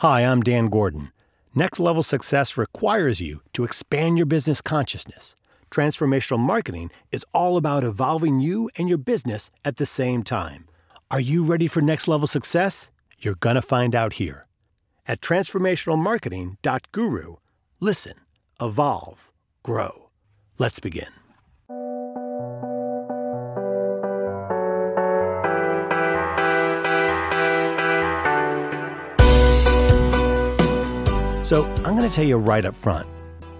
Hi, I'm Dan Gordon. Next level success requires you to expand your business consciousness. Transformational marketing is all about evolving you and your business at the same time. Are you ready for next level success? You're going to find out here. At transformationalmarketing.guru, listen, evolve, grow. Let's begin. So, I'm going to tell you right up front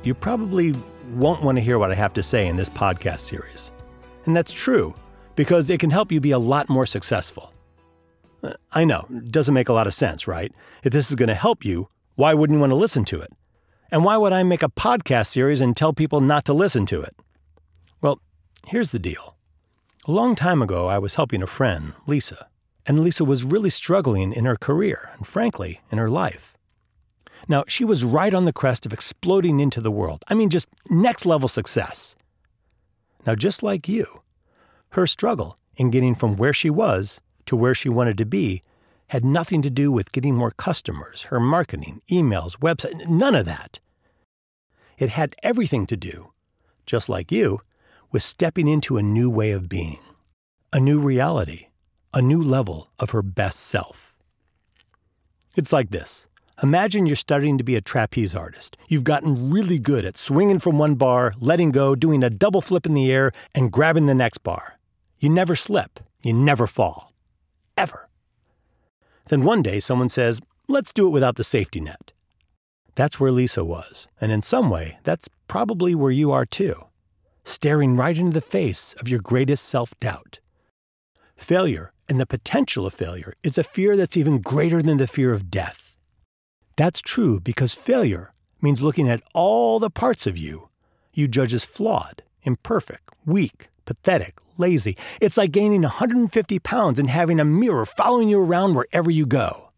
you probably won't want to hear what I have to say in this podcast series. And that's true because it can help you be a lot more successful. Uh, I know, it doesn't make a lot of sense, right? If this is going to help you, why wouldn't you want to listen to it? And why would I make a podcast series and tell people not to listen to it? Well, here's the deal. A long time ago, I was helping a friend, Lisa, and Lisa was really struggling in her career and, frankly, in her life. Now, she was right on the crest of exploding into the world. I mean, just next level success. Now, just like you, her struggle in getting from where she was to where she wanted to be had nothing to do with getting more customers, her marketing, emails, website, none of that. It had everything to do, just like you, with stepping into a new way of being, a new reality, a new level of her best self. It's like this Imagine you're studying to be a trapeze artist. You've gotten really good at swinging from one bar, letting go, doing a double flip in the air, and grabbing the next bar. You never slip, you never fall. Ever. Then one day someone says, let's do it without the safety net. That's where Lisa was, and in some way, that's probably where you are too, staring right into the face of your greatest self doubt. Failure and the potential of failure is a fear that's even greater than the fear of death. That's true because failure means looking at all the parts of you you judge as flawed, imperfect, weak, pathetic, lazy. It's like gaining 150 pounds and having a mirror following you around wherever you go.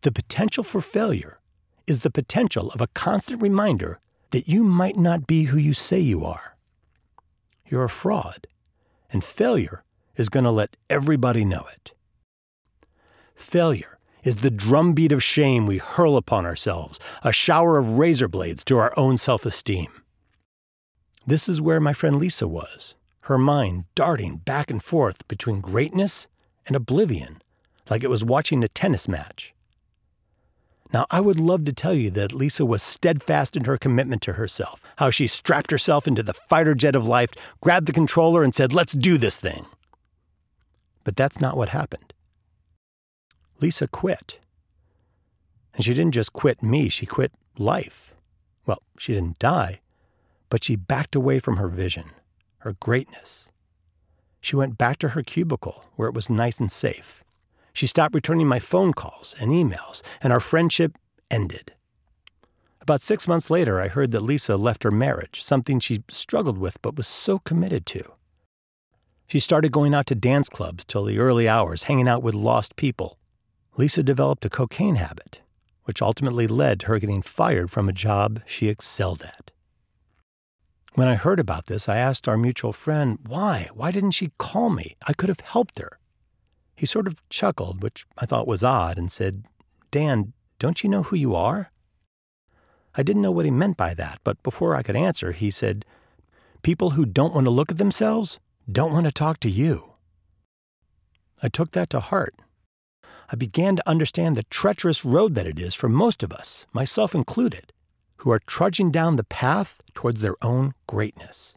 The potential for failure is the potential of a constant reminder that you might not be who you say you are. You're a fraud, and failure is going to let everybody know it. Failure is the drumbeat of shame we hurl upon ourselves, a shower of razor blades to our own self esteem. This is where my friend Lisa was, her mind darting back and forth between greatness and oblivion, like it was watching a tennis match. Now, I would love to tell you that Lisa was steadfast in her commitment to herself, how she strapped herself into the fighter jet of life, grabbed the controller, and said, Let's do this thing. But that's not what happened. Lisa quit. And she didn't just quit me, she quit life. Well, she didn't die, but she backed away from her vision, her greatness. She went back to her cubicle where it was nice and safe. She stopped returning my phone calls and emails, and our friendship ended. About six months later, I heard that Lisa left her marriage, something she struggled with but was so committed to. She started going out to dance clubs till the early hours, hanging out with lost people, Lisa developed a cocaine habit, which ultimately led to her getting fired from a job she excelled at. When I heard about this, I asked our mutual friend, why? Why didn't she call me? I could have helped her. He sort of chuckled, which I thought was odd, and said, Dan, don't you know who you are? I didn't know what he meant by that, but before I could answer, he said, People who don't want to look at themselves don't want to talk to you. I took that to heart I began to understand the treacherous road that it is for most of us, myself included, who are trudging down the path towards their own greatness.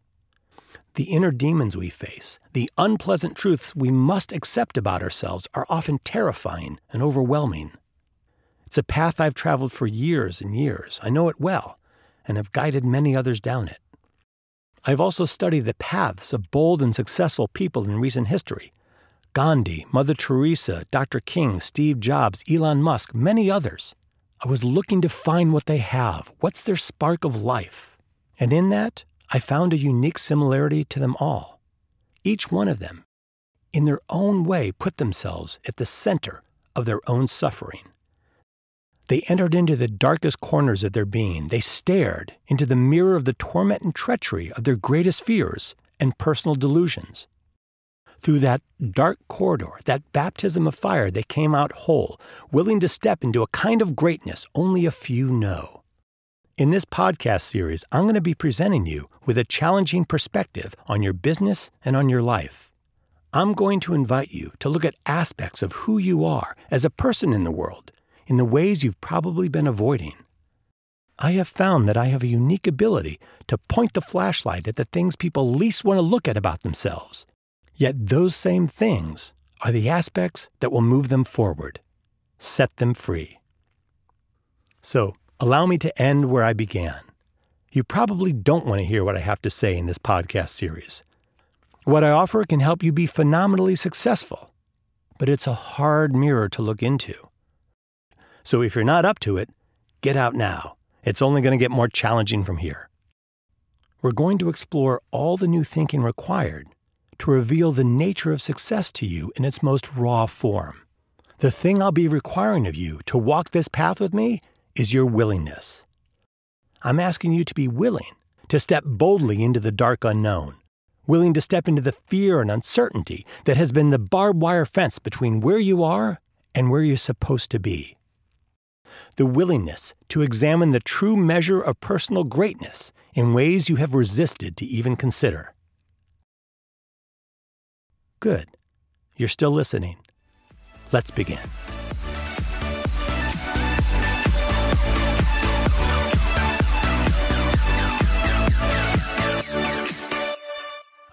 The inner demons we face, the unpleasant truths we must accept about ourselves are often terrifying and overwhelming. It's a path I've traveled for years and years. I know it well and have guided many others down it. I've also studied the paths of bold and successful people in recent history Gandhi, Mother Teresa, Dr. King, Steve Jobs, Elon Musk, many others. I was looking to find what they have. What's their spark of life? And in that, I found a unique similarity to them all. Each one of them, in their own way, put themselves at the center of their own suffering. They entered into the darkest corners of their being. They stared into the mirror of the torment and treachery of their greatest fears and personal delusions. Through that dark corridor, that baptism of fire, they came out whole, willing to step into a kind of greatness only a few know. In this podcast series, I'm going to be presenting you with a challenging perspective on your business and on your life. I'm going to invite you to look at aspects of who you are as a person in the world in the ways you've probably been avoiding. I have found that I have a unique ability to point the flashlight at the things people least want to look at about themselves Yet those same things are the aspects that will move them forward, set them free. So, allow me to end where I began. You probably don't want to hear what I have to say in this podcast series. What I offer can help you be phenomenally successful, but it's a hard mirror to look into. So if you're not up to it, get out now. It's only going to get more challenging from here. We're going to explore all the new thinking required to reveal the nature of success to you in its most raw form. The thing I'll be requiring of you to walk this path with me is your willingness. I'm asking you to be willing to step boldly into the dark unknown, willing to step into the fear and uncertainty that has been the barbed wire fence between where you are and where you're supposed to be. The willingness to examine the true measure of personal greatness in ways you have resisted to even consider. Good. You're still listening. Let's begin.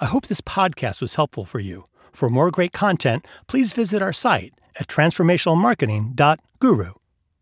I hope this podcast was helpful for you. For more great content, please visit our site at transformationalmarketing.guru.